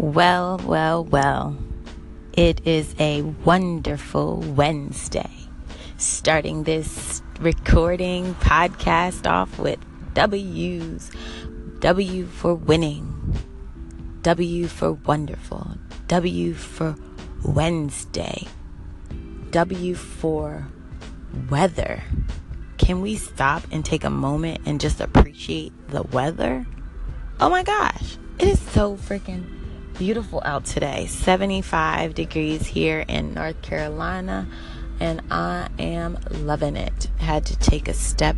Well, well, well. It is a wonderful Wednesday. Starting this recording podcast off with W's. W for winning. W for wonderful. W for Wednesday. W for weather. Can we stop and take a moment and just appreciate the weather? Oh my gosh, it is so freaking beautiful out today. 75 degrees here in North Carolina, and I am loving it. Had to take a step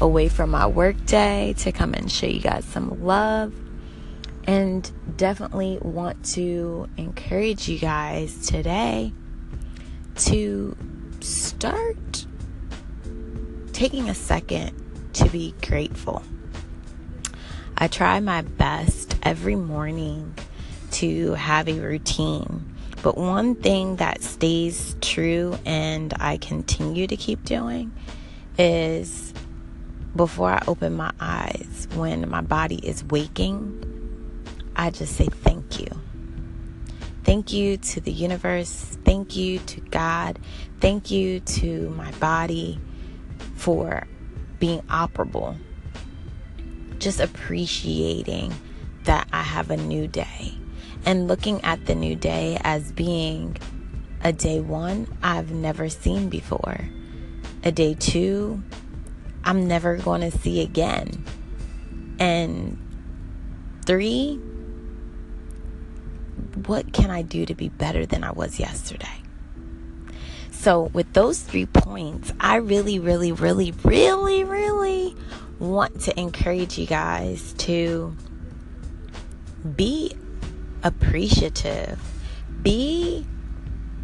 away from my work day to come and show you guys some love. And definitely want to encourage you guys today to start taking a second to be grateful. I try my best every morning to have a routine. But one thing that stays true and I continue to keep doing is before I open my eyes, when my body is waking, I just say thank you. Thank you to the universe. Thank you to God. Thank you to my body for being operable. Just appreciating that I have a new day and looking at the new day as being a day one I've never seen before, a day two I'm never going to see again, and three, what can I do to be better than I was yesterday? So, with those three points, I really, really, really, really, really want to encourage you guys to be appreciative, be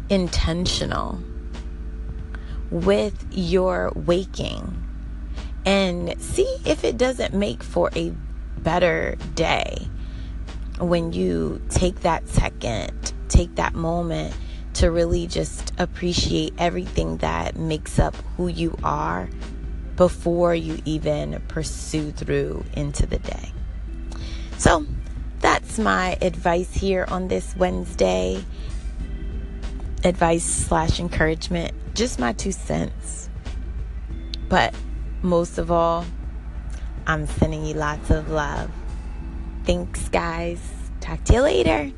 intentional with your waking and see if it doesn't make for a better day when you take that second, take that moment to really just appreciate everything that makes up who you are before you even pursue through into the day. So, that's my advice here on this Wednesday. Advice slash encouragement, just my two cents. But most of all, I'm sending you lots of love. Thanks, guys. Talk to you later.